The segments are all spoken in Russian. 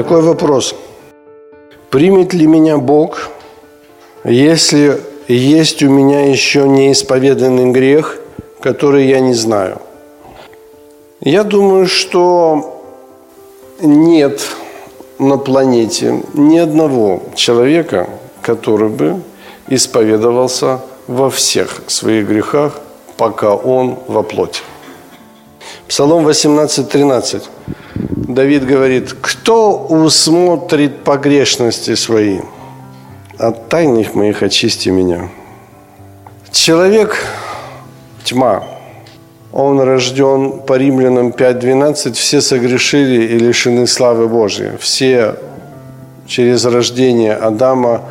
Такой вопрос. Примет ли меня Бог, если есть у меня еще неисповеданный грех, который я не знаю? Я думаю, что нет на планете ни одного человека, который бы исповедовался во всех своих грехах, пока он во плоти. Псалом 18.13. Давид говорит, кто усмотрит погрешности свои? От тайных моих очисти меня. Человек – тьма. Он рожден по римлянам 5.12. Все согрешили и лишены славы Божьей. Все через рождение Адама,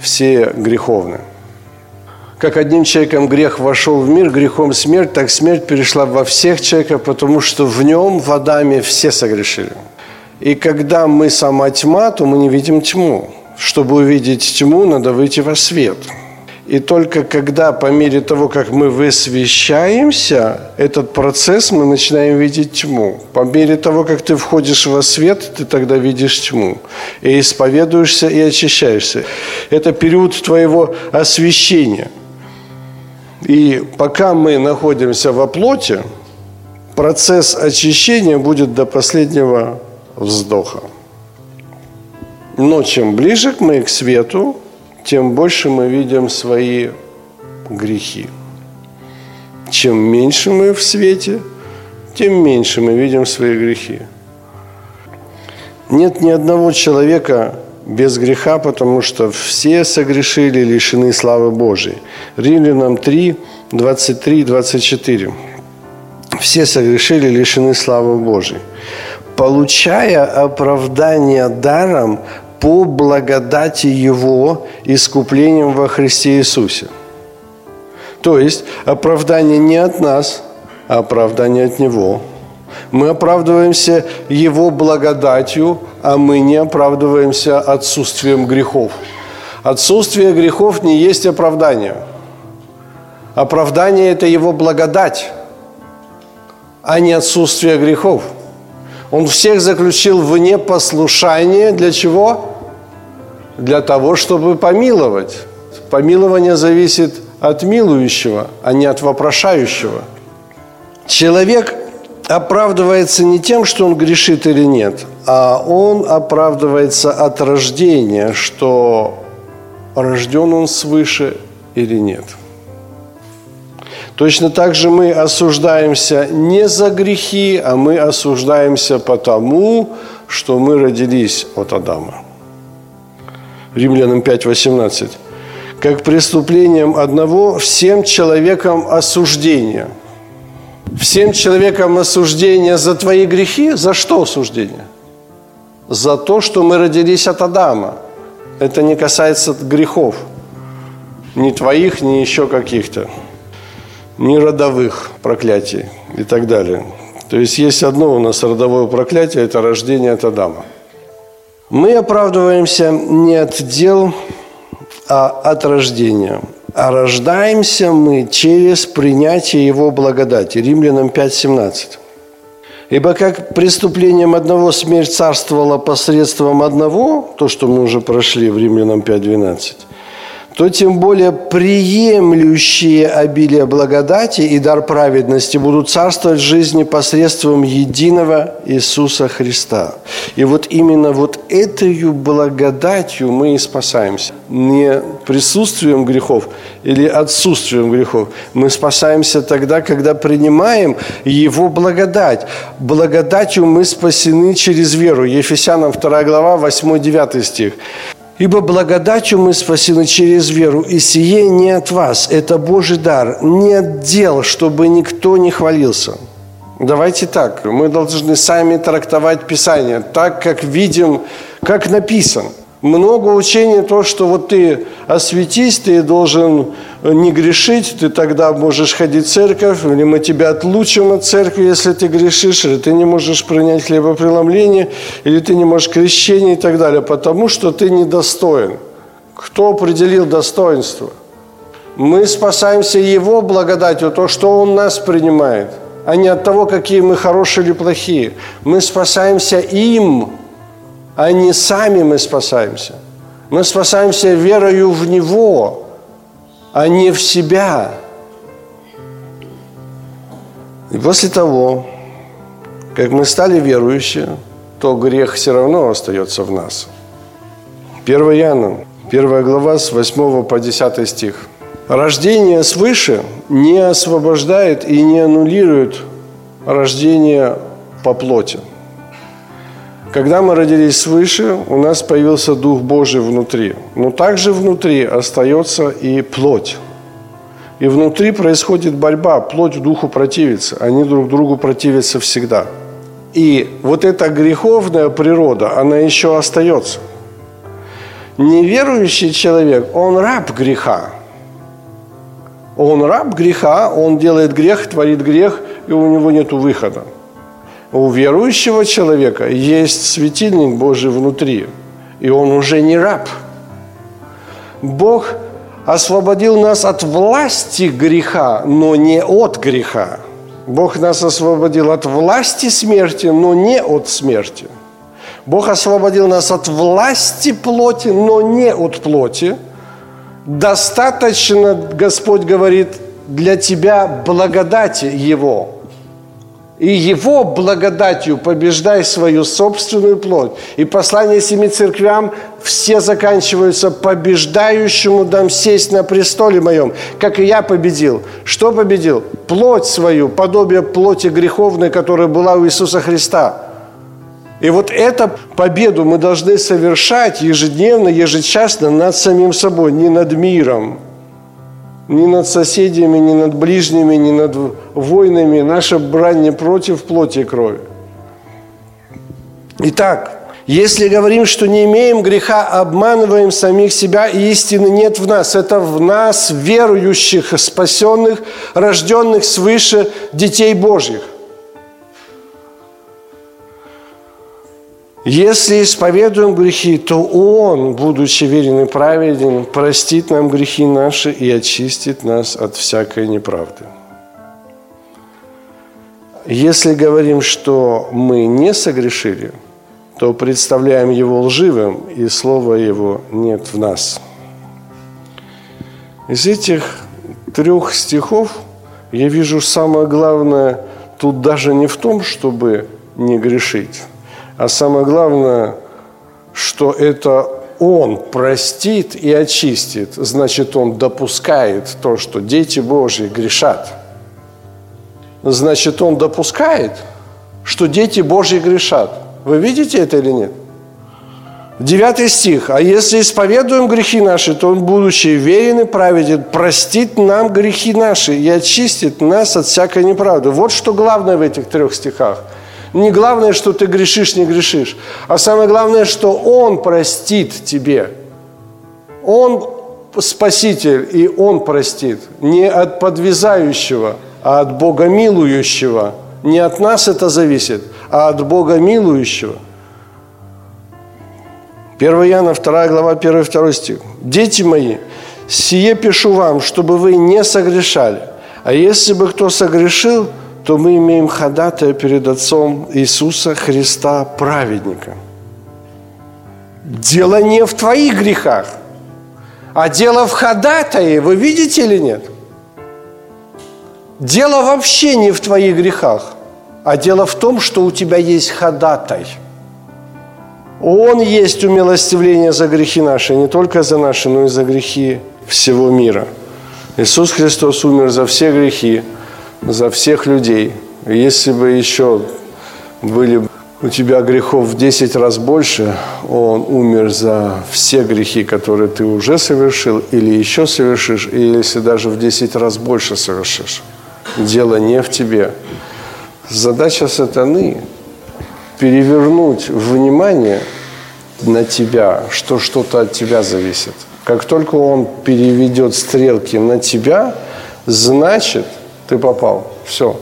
все греховны. Как одним человеком грех вошел в мир, грехом смерть, так смерть перешла во всех человеков, потому что в нем, в Адаме, все согрешили. И когда мы сама тьма, то мы не видим тьму. Чтобы увидеть тьму, надо выйти во свет. И только когда по мере того, как мы высвещаемся, этот процесс мы начинаем видеть тьму. По мере того, как ты входишь во свет, ты тогда видишь тьму. И исповедуешься, и очищаешься. Это период твоего освящения – и пока мы находимся во плоти, процесс очищения будет до последнего вздоха. Но чем ближе мы к свету, тем больше мы видим свои грехи. Чем меньше мы в свете, тем меньше мы видим свои грехи. Нет ни одного человека, без греха, потому что все согрешили, лишены славы Божией. Римлянам 3, 23, 24. Все согрешили, лишены славы Божией. Получая оправдание даром по благодати Его искуплением во Христе Иисусе. То есть оправдание не от нас, а оправдание от Него – мы оправдываемся Его благодатью, а мы не оправдываемся отсутствием грехов. Отсутствие грехов не есть оправдание. Оправдание – это Его благодать, а не отсутствие грехов. Он всех заключил в непослушание для чего? Для того, чтобы помиловать. Помилование зависит от милующего, а не от вопрошающего. Человек оправдывается не тем, что он грешит или нет, а он оправдывается от рождения, что рожден он свыше или нет. Точно так же мы осуждаемся не за грехи, а мы осуждаемся потому, что мы родились от Адама. Римлянам 5.18. Как преступлением одного всем человекам осуждение – всем человекам осуждение за твои грехи. За что осуждение? За то, что мы родились от Адама. Это не касается грехов. Ни твоих, ни еще каких-то. Ни родовых проклятий и так далее. То есть есть одно у нас родовое проклятие – это рождение от Адама. Мы оправдываемся не от дел, а от рождения – а рождаемся мы через принятие Его благодати. Римлянам 5.17. Ибо как преступлением одного смерть царствовала посредством одного, то, что мы уже прошли в Римлянам 5.12, то тем более приемлющие обилие благодати и дар праведности будут царствовать в жизни посредством единого Иисуса Христа. И вот именно вот этой благодатью мы и спасаемся. Не присутствием грехов или отсутствием грехов. Мы спасаемся тогда, когда принимаем Его благодать. Благодатью мы спасены через веру. Ефесянам 2 глава, 8-9 стих. Ибо благодатью мы спасены через веру, и сие не от вас, это Божий дар, не от дел, чтобы никто не хвалился. Давайте так, мы должны сами трактовать Писание так, как видим, как написано. Много учений то, что вот ты осветись, ты должен не грешить, ты тогда можешь ходить в церковь, или мы тебя отлучим от церкви, если ты грешишь, или ты не можешь принять хлебопреломление, или ты не можешь крещение и так далее, потому что ты недостоин. Кто определил достоинство? Мы спасаемся Его благодатью, то, что Он нас принимает, а не от того, какие мы хорошие или плохие. Мы спасаемся им, а не сами мы спасаемся. Мы спасаемся верою в Него, а не в себя. И после того, как мы стали верующие, то грех все равно остается в нас. 1 Иоанна, 1 глава с 8 по 10 стих. Рождение свыше не освобождает и не аннулирует рождение по плоти. Когда мы родились свыше, у нас появился Дух Божий внутри. Но также внутри остается и плоть. И внутри происходит борьба, плоть духу противится. Они друг другу противятся всегда. И вот эта греховная природа, она еще остается. Неверующий человек, он раб греха. Он раб греха, он делает грех, творит грех, и у него нет выхода. У верующего человека есть светильник Божий внутри, и он уже не раб. Бог освободил нас от власти греха, но не от греха. Бог нас освободил от власти смерти, но не от смерти. Бог освободил нас от власти плоти, но не от плоти. Достаточно, Господь говорит, для тебя благодати Его – и Его благодатью побеждай свою собственную плоть. И послание семи церквям все заканчиваются побеждающему дам сесть на престоле моем, как и я победил. Что победил? Плоть свою, подобие плоти греховной, которая была у Иисуса Христа. И вот эту победу мы должны совершать ежедневно, ежечасно над самим собой, не над миром – ни над соседями, ни над ближними, ни над войнами. Наша брань не против плоти и крови. Итак, если говорим, что не имеем греха, обманываем самих себя, и истины нет в нас. Это в нас, верующих, спасенных, рожденных свыше детей Божьих – Если исповедуем грехи, то Он, будучи верен и праведен, простит нам грехи наши и очистит нас от всякой неправды. Если говорим, что мы не согрешили, то представляем Его лживым, и Слова Его нет в нас. Из этих трех стихов я вижу самое главное тут даже не в том, чтобы не грешить, а самое главное, что это Он простит и очистит, значит, Он допускает то, что дети Божьи грешат. Значит, Он допускает, что дети Божьи грешат. Вы видите это или нет? Девятый стих. «А если исповедуем грехи наши, то Он, будучи верен и праведен, простит нам грехи наши и очистит нас от всякой неправды». Вот что главное в этих трех стихах – не главное, что ты грешишь, не грешишь, а самое главное, что Он простит тебе. Он спаситель, и Он простит. Не от подвязающего, а от Бога милующего. Не от нас это зависит, а от Бога милующего. 1 Иоанна, 2 глава, 1-2 стих. «Дети мои, сие пишу вам, чтобы вы не согрешали. А если бы кто согрешил, то мы имеем ходатая перед Отцом Иисуса Христа, праведника. Дело не в твоих грехах, а дело в ходатае. Вы видите или нет? Дело вообще не в твоих грехах, а дело в том, что у тебя есть ходатай. Он есть умилостивление за грехи наши, не только за наши, но и за грехи всего мира. Иисус Христос умер за все грехи, за всех людей. Если бы еще были у тебя грехов в 10 раз больше, Он умер за все грехи, которые ты уже совершил или еще совершишь, и если даже в 10 раз больше совершишь. Дело не в тебе. Задача сатаны – перевернуть внимание на тебя, что что-то от тебя зависит. Как только он переведет стрелки на тебя, значит, ты попал. Все.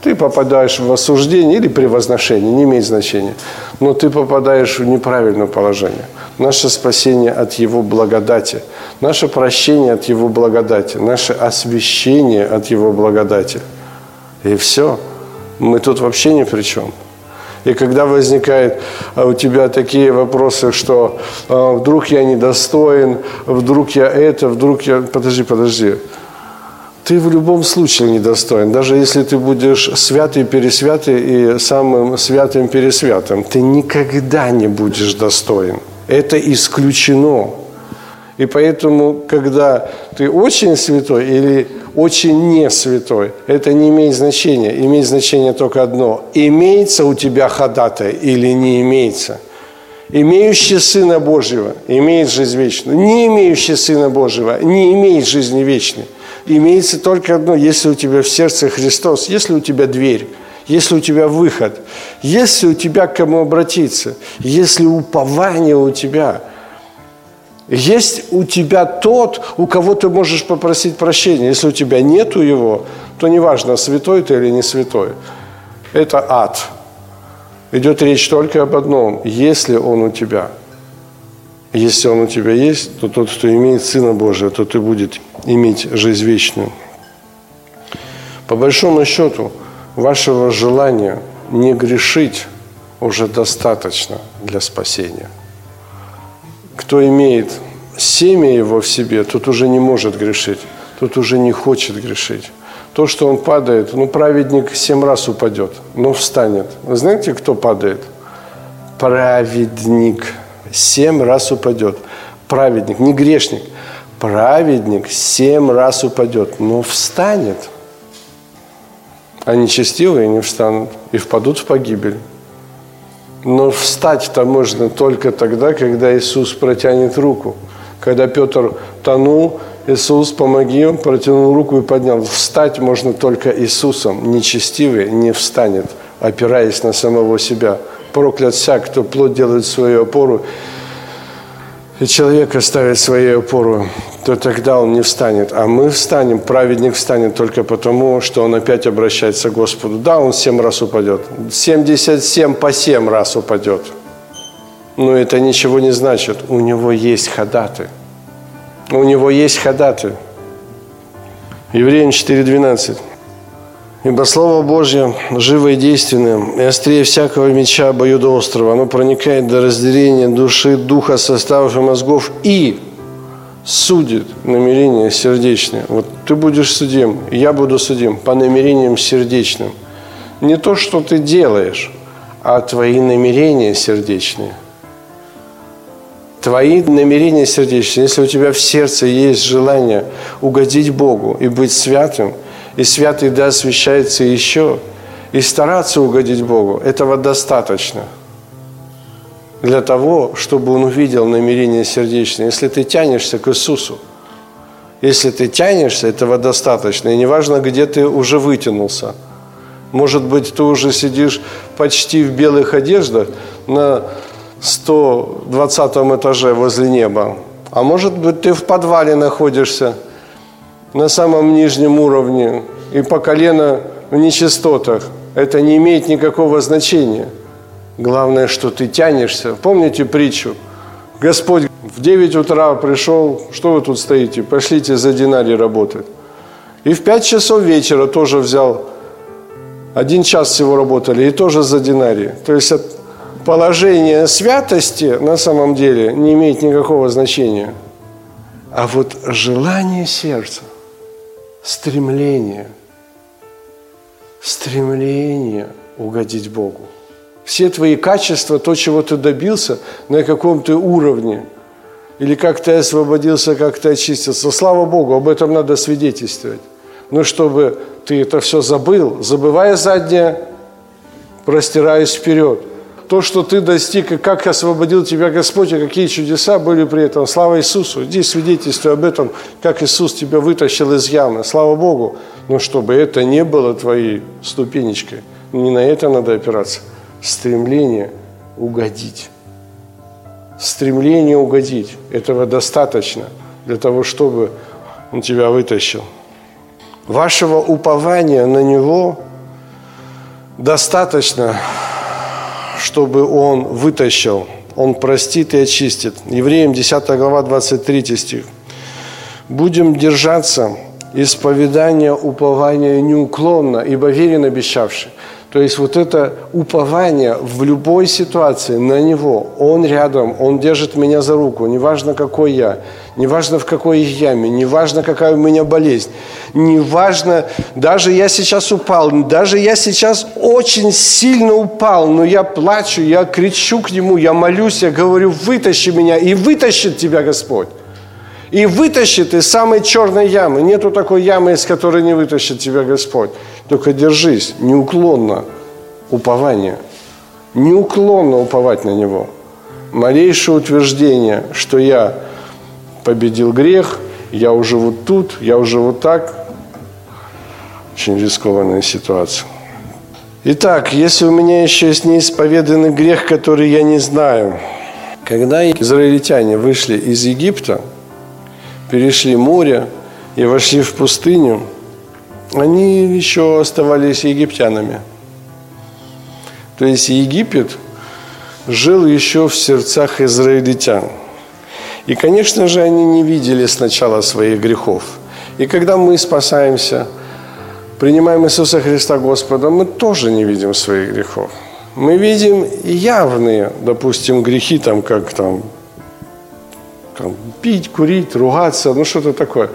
Ты попадаешь в осуждение или превозношение, не имеет значения. Но ты попадаешь в неправильное положение. Наше спасение от Его благодати, наше прощение от Его благодати, наше освящение от Его благодати. И все. Мы тут вообще ни при чем. И когда возникает а, у тебя такие вопросы, что а, вдруг я недостоин, вдруг я это, вдруг я... Подожди, подожди. Ты в любом случае недостоин. Даже если ты будешь святый, пересвятый и самым святым пересвятым, ты никогда не будешь достоин. Это исключено. И поэтому, когда ты очень святой или очень не святой, это не имеет значения. Имеет значение только одно. Имеется у тебя ходатай или не имеется. Имеющий Сына Божьего имеет жизнь вечную. Не имеющий Сына Божьего не имеет жизни вечной. Имеется только одно, если у тебя в сердце Христос, если у тебя дверь, если у тебя выход, если у тебя к кому обратиться, если упование у тебя – есть у тебя тот, у кого ты можешь попросить прощения. Если у тебя нету его, то неважно, святой ты или не святой. Это ад. Идет речь только об одном. Если он у тебя, если он у тебя есть, то тот, кто имеет Сына Божия, то ты будет иметь жизнь вечную. По большому счету, вашего желания не грешить уже достаточно для спасения – кто имеет семя его в себе, тот уже не может грешить, тот уже не хочет грешить. То, что он падает, ну, праведник семь раз упадет, но встанет. Вы знаете, кто падает? Праведник семь раз упадет. Праведник, не грешник. Праведник семь раз упадет, но встанет. А нечестивые не встанут и впадут в погибель. Но встать-то можно только тогда, когда Иисус протянет руку. Когда Петр тонул, Иисус, помоги, он протянул руку и поднял. Встать можно только Иисусом. Нечестивый не встанет, опираясь на самого себя. Проклят всяк, кто плод делает свою опору, и человек оставит свою опору, то тогда он не встанет. А мы встанем, праведник встанет только потому, что он опять обращается к Господу. Да, он семь раз упадет. 77 по семь раз упадет. Но это ничего не значит. У него есть ходаты. У него есть ходаты. Евреям 4.12. Ибо Слово Божье живо и действенное, и острее всякого меча обоюдоострого. Оно проникает до разделения души, духа, составов и мозгов и судит намерения сердечные. Вот ты будешь судим, я буду судим по намерениям сердечным. Не то, что ты делаешь, а твои намерения сердечные. Твои намерения сердечные, если у тебя в сердце есть желание угодить Богу и быть святым – и святый да освящается еще, и стараться угодить Богу, этого достаточно для того, чтобы Он увидел намерение сердечное. Если ты тянешься к Иисусу, если ты тянешься, этого достаточно. И неважно, где ты уже вытянулся. Может быть, ты уже сидишь почти в белых одеждах на 120 этаже возле неба. А может быть, ты в подвале находишься – на самом нижнем уровне и по колено в нечистотах. Это не имеет никакого значения. Главное, что ты тянешься. Помните притчу? Господь в 9 утра пришел, что вы тут стоите? Пошлите за динарий работать. И в 5 часов вечера тоже взял, один час всего работали, и тоже за динарий. То есть положение святости на самом деле не имеет никакого значения. А вот желание сердца – стремление, стремление угодить Богу. Все твои качества, то, чего ты добился на каком-то уровне, или как ты освободился, как ты очистился. Слава Богу, об этом надо свидетельствовать. Но чтобы ты это все забыл, забывая заднее, простираясь вперед – то, что ты достиг, и как освободил тебя Господь, и какие чудеса были при этом. Слава Иисусу. Иди свидетельствуй об этом, как Иисус тебя вытащил из ямы. Слава Богу. Но чтобы это не было твоей ступенечкой, Не на это надо опираться. Стремление угодить. Стремление угодить. Этого достаточно для того, чтобы Он тебя вытащил. Вашего упования на Него достаточно, чтобы Он вытащил, Он простит и очистит. Евреям 10 глава 23 стих. Будем держаться исповедания упования неуклонно, ибо верен обещавший. То есть вот это упование в любой ситуации на Него, Он рядом, Он держит меня за руку, неважно какой я, неважно в какой яме, неважно какая у меня болезнь, неважно, даже я сейчас упал, даже я сейчас очень сильно упал, но я плачу, я кричу к Нему, я молюсь, я говорю, вытащи меня, и вытащит тебя Господь. И вытащит из самой черной ямы. Нету такой ямы, из которой не вытащит тебя Господь. Только держись неуклонно упование. Неуклонно уповать на Него. Малейшее утверждение, что я победил грех, я уже вот тут, я уже вот так. Очень рискованная ситуация. Итак, если у меня еще есть неисповеданный грех, который я не знаю, когда израильтяне вышли из Египта, перешли море и вошли в пустыню, они еще оставались египтянами. То есть Египет жил еще в сердцах израильтян. И, конечно же, они не видели сначала своих грехов. И когда мы спасаемся, принимаем Иисуса Христа Господа, мы тоже не видим своих грехов. Мы видим явные, допустим, грехи, там, как там, там, пить, курить, ругаться, ну что-то такое.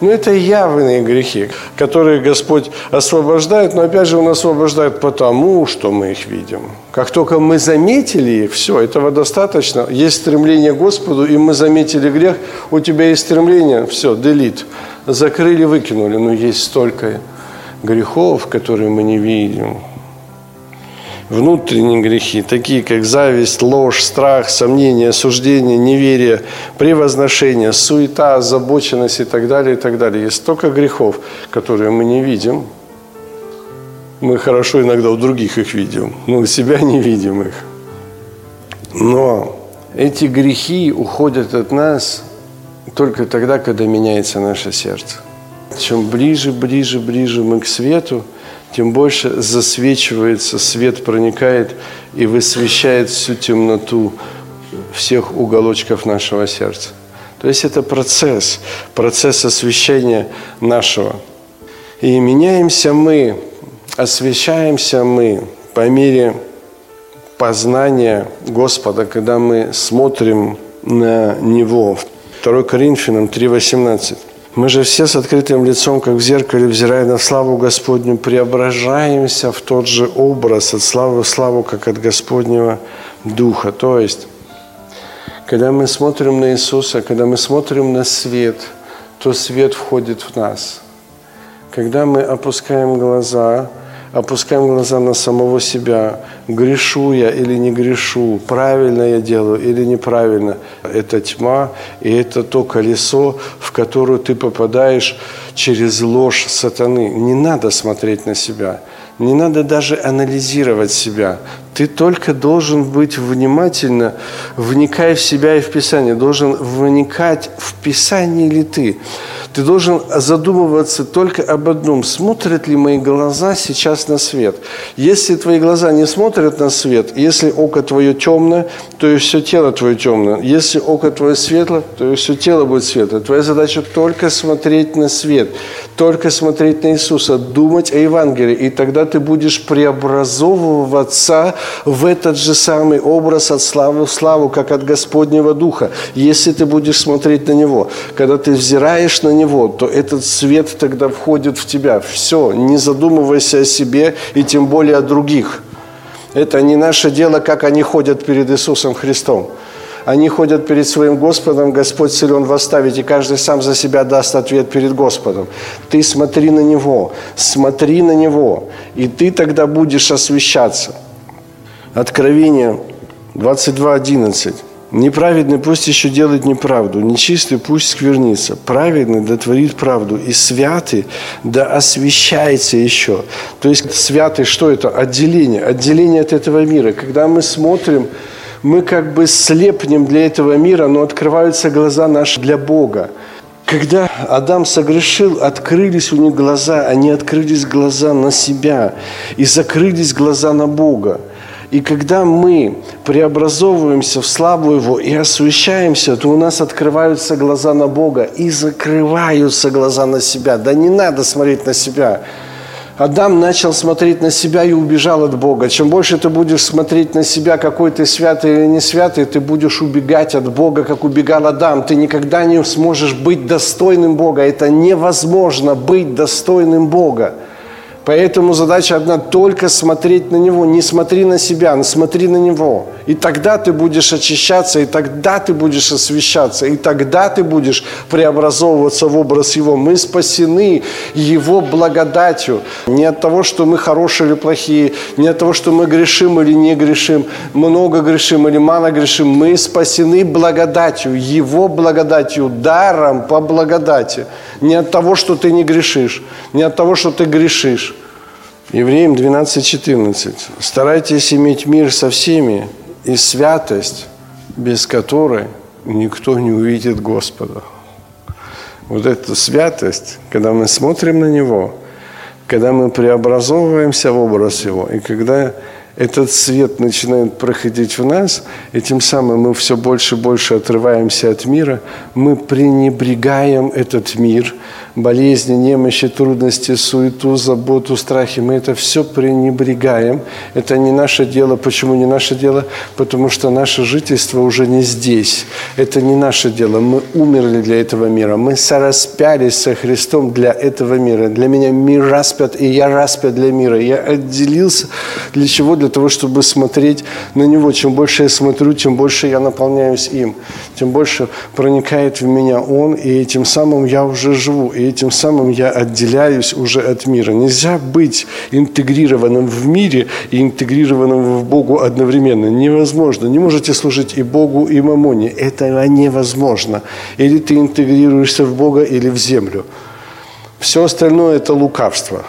Но это явные грехи, которые Господь освобождает, но опять же Он освобождает потому, что мы их видим. Как только мы заметили их, все, этого достаточно. Есть стремление к Господу, и мы заметили грех, у тебя есть стремление, все, делит. Закрыли, выкинули, но есть столько грехов, которые мы не видим внутренние грехи, такие как зависть, ложь, страх, сомнение, осуждение, неверие, превозношение, суета, озабоченность и так далее, и так далее. Есть столько грехов, которые мы не видим. Мы хорошо иногда у других их видим, но у себя не видим их. Но эти грехи уходят от нас только тогда, когда меняется наше сердце. Чем ближе, ближе, ближе мы к свету – тем больше засвечивается, свет проникает и высвещает всю темноту всех уголочков нашего сердца. То есть это процесс, процесс освещения нашего. И меняемся мы, освещаемся мы по мере познания Господа, когда мы смотрим на Него. 2 Коринфянам 3,18. Мы же все с открытым лицом, как в зеркале, взирая на славу Господню, преображаемся в тот же образ от славы в славу, как от Господнего Духа. То есть, когда мы смотрим на Иисуса, когда мы смотрим на свет, то свет входит в нас. Когда мы опускаем глаза – опускаем глаза на самого себя, грешу я или не грешу, правильно я делаю или неправильно. Это тьма, и это то колесо, в которое ты попадаешь через ложь сатаны. Не надо смотреть на себя, не надо даже анализировать себя. Ты только должен быть внимательно, вникая в себя и в Писание, должен вникать в Писание ли ты. Ты должен задумываться только об одном. Смотрят ли мои глаза сейчас на свет? Если твои глаза не смотрят на свет, если око твое темное, то и все тело твое темное. Если око твое светло, то и все тело будет светло. Твоя задача только смотреть на свет, только смотреть на Иисуса, думать о Евангелии. И тогда ты будешь преобразовываться в этот же самый образ от славы в славу, как от Господнего Духа, если ты будешь смотреть на Него. Когда ты взираешь на него, то этот свет тогда входит в тебя. Все, не задумывайся о себе и тем более о других. Это не наше дело, как они ходят перед Иисусом Христом. Они ходят перед своим Господом, Господь силен восставить, и каждый сам за себя даст ответ перед Господом. Ты смотри на Него, смотри на Него, и ты тогда будешь освещаться. Откровение 22.11. Неправедный пусть еще делает неправду, нечистый пусть сквернится, праведный да творит правду, и святый да освящается еще. То есть святый что это? Отделение, отделение от этого мира. Когда мы смотрим, мы как бы слепнем для этого мира, но открываются глаза наши для Бога. Когда Адам согрешил, открылись у них глаза, они открылись глаза на себя и закрылись глаза на Бога. И когда мы преобразовываемся в славу Его и освещаемся, то у нас открываются глаза на Бога и закрываются глаза на себя. Да не надо смотреть на себя. Адам начал смотреть на себя и убежал от Бога. Чем больше ты будешь смотреть на себя, какой ты святый или не святый, ты будешь убегать от Бога, как убегал Адам. Ты никогда не сможешь быть достойным Бога. Это невозможно быть достойным Бога. Поэтому задача одна – только смотреть на Него. Не смотри на себя, но смотри на Него. И тогда ты будешь очищаться, и тогда ты будешь освещаться, и тогда ты будешь преобразовываться в образ Его. Мы спасены Его благодатью. Не от того, что мы хорошие или плохие, не от того, что мы грешим или не грешим, много грешим или мало грешим. Мы спасены благодатью, Его благодатью, даром по благодати. Не от того, что ты не грешишь, не от того, что ты грешишь. Евреям 12.14. Старайтесь иметь мир со всеми и святость, без которой никто не увидит Господа. Вот эта святость, когда мы смотрим на Него, когда мы преобразовываемся в образ Его, и когда этот свет начинает проходить в нас, и тем самым мы все больше и больше отрываемся от мира, мы пренебрегаем этот мир – болезни, немощи, трудности, суету, заботу, страхи. Мы это все пренебрегаем. Это не наше дело. Почему не наше дело? Потому что наше жительство уже не здесь. Это не наше дело. Мы умерли для этого мира. Мы сораспялись со Христом для этого мира. Для меня мир распят, и я распят для мира. Я отделился для чего? Для того, чтобы смотреть на Него. Чем больше я смотрю, тем больше я наполняюсь им. Тем больше проникает в меня Он, и тем самым я уже живу и этим самым я отделяюсь уже от мира. Нельзя быть интегрированным в мире и интегрированным в Богу одновременно. Невозможно. Не можете служить и Богу, и Мамоне. Это невозможно. Или ты интегрируешься в Бога, или в землю. Все остальное – это лукавство.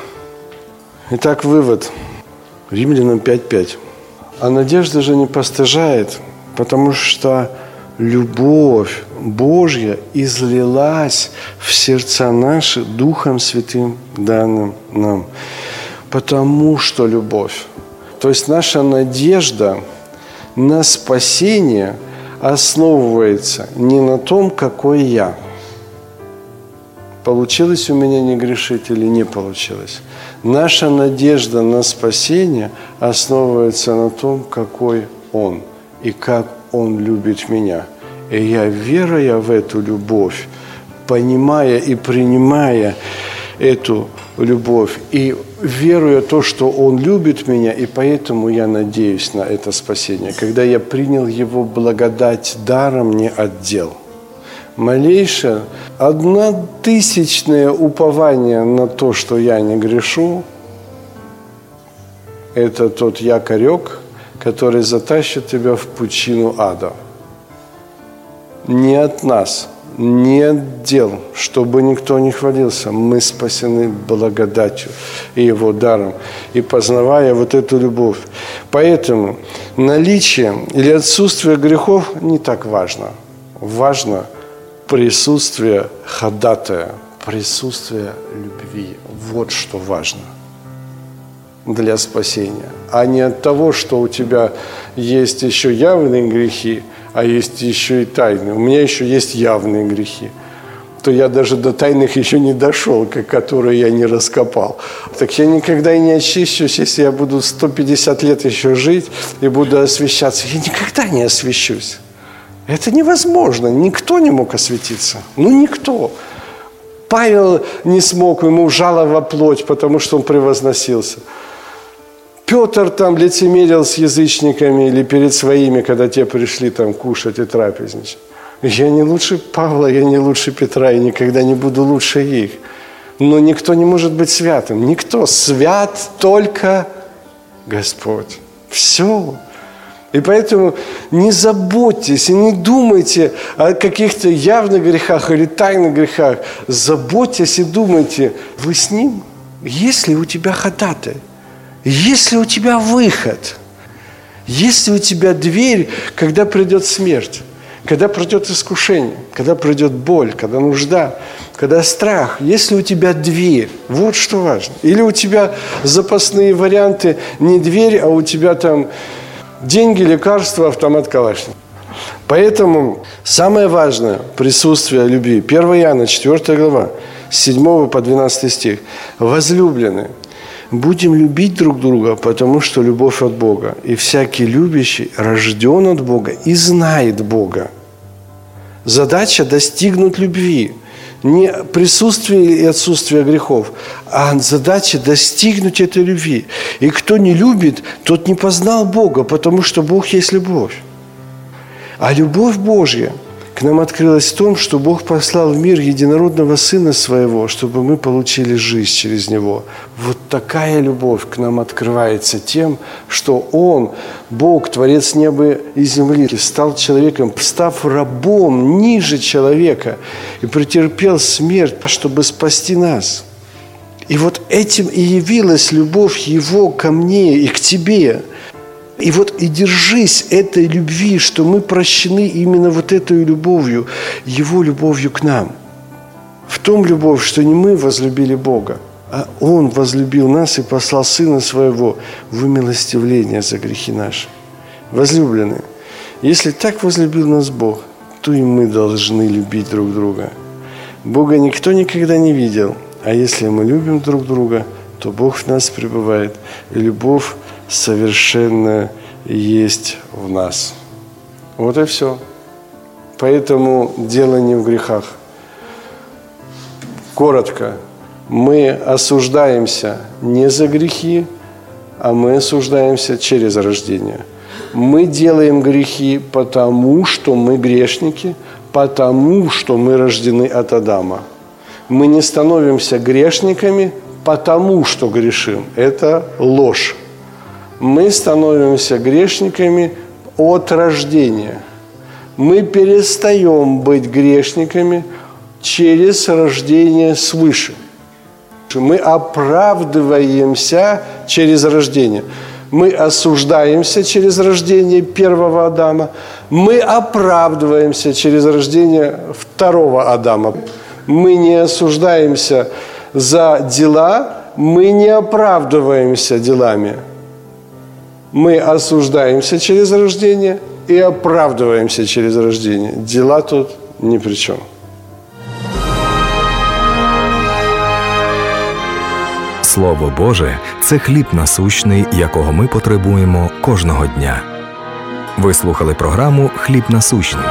Итак, вывод. Римлянам 5.5. А надежда же не постыжает, потому что любовь Божья излилась в сердца наши Духом Святым данным нам. Потому что любовь. То есть наша надежда на спасение основывается не на том, какой я. Получилось у меня не грешить или не получилось. Наша надежда на спасение основывается на том, какой Он и как Он любит меня – и я, веруя в эту любовь, понимая и принимая эту любовь, и веруя то, что Он любит меня, и поэтому я надеюсь на это спасение. Когда я принял Его благодать даром, не отдел. Малейшее, однотысячное упование на то, что я не грешу, это тот якорек, который затащит тебя в пучину ада – не от нас, не от дел, чтобы никто не хвалился. Мы спасены благодатью и Его даром, и познавая вот эту любовь. Поэтому наличие или отсутствие грехов не так важно. Важно присутствие ходатая, присутствие любви. Вот что важно для спасения, а не от того, что у тебя есть еще явные грехи, а есть еще и тайные. У меня еще есть явные грехи то я даже до тайных еще не дошел, которые я не раскопал. Так я никогда и не очищусь, если я буду 150 лет еще жить и буду освещаться. Я никогда не освещусь. Это невозможно. Никто не мог осветиться. Ну, никто. Павел не смог, ему жалова плоть, потому что он превозносился. Петр там лицемерил с язычниками или перед своими, когда те пришли там кушать и трапезничать. Я не лучше Павла, я не лучше Петра, и никогда не буду лучше их. Но никто не может быть святым. Никто. Свят только Господь. Все. И поэтому не заботьтесь и не думайте о каких-то явных грехах или тайных грехах. Заботьтесь и думайте, вы с Ним? Есть ли у тебя ходатай? Есть ли у тебя выход? Есть ли у тебя дверь, когда придет смерть? Когда придет искушение, когда придет боль, когда нужда, когда страх, есть ли у тебя дверь? Вот что важно. Или у тебя запасные варианты не дверь, а у тебя там деньги, лекарства, автомат Калашникова. Поэтому самое важное – присутствие любви. 1 Иоанна, 4 глава, с 7 по 12 стих. «Возлюбленные, будем любить друг друга, потому что любовь от Бога. И всякий любящий рожден от Бога и знает Бога. Задача – достигнуть любви. Не присутствие и отсутствие грехов, а задача достигнуть этой любви. И кто не любит, тот не познал Бога, потому что Бог есть любовь. А любовь Божья – к нам открылось в том, что Бог послал в мир единородного Сына Своего, чтобы мы получили жизнь через Него. Вот такая любовь к нам открывается тем, что Он, Бог, Творец неба и земли, стал человеком, став рабом ниже человека и претерпел смерть, чтобы спасти нас. И вот этим и явилась любовь Его ко мне и к тебе – и вот и держись этой любви, что мы прощены именно вот этой любовью, Его любовью к нам. В том любовь, что не мы возлюбили Бога, а Он возлюбил нас и послал Сына Своего в умилостивление за грехи наши. Возлюбленные, если так возлюбил нас Бог, то и мы должны любить друг друга. Бога никто никогда не видел, а если мы любим друг друга, то Бог в нас пребывает, и любовь совершенно есть в нас. Вот и все. Поэтому дело не в грехах. Коротко, мы осуждаемся не за грехи, а мы осуждаемся через рождение. Мы делаем грехи потому, что мы грешники, потому, что мы рождены от Адама. Мы не становимся грешниками, потому что грешим. Это ложь мы становимся грешниками от рождения. Мы перестаем быть грешниками через рождение свыше. Мы оправдываемся через рождение. Мы осуждаемся через рождение первого Адама. Мы оправдываемся через рождение второго Адама. Мы не осуждаемся за дела, мы не оправдываемся делами – мы осуждаемся через рождение и оправдываемся через рождение. Дела тут ни при чем. Слово Боже це хліб насущний, якого ми потребуємо кожного дня. Ви слухали програму Хліб насущний.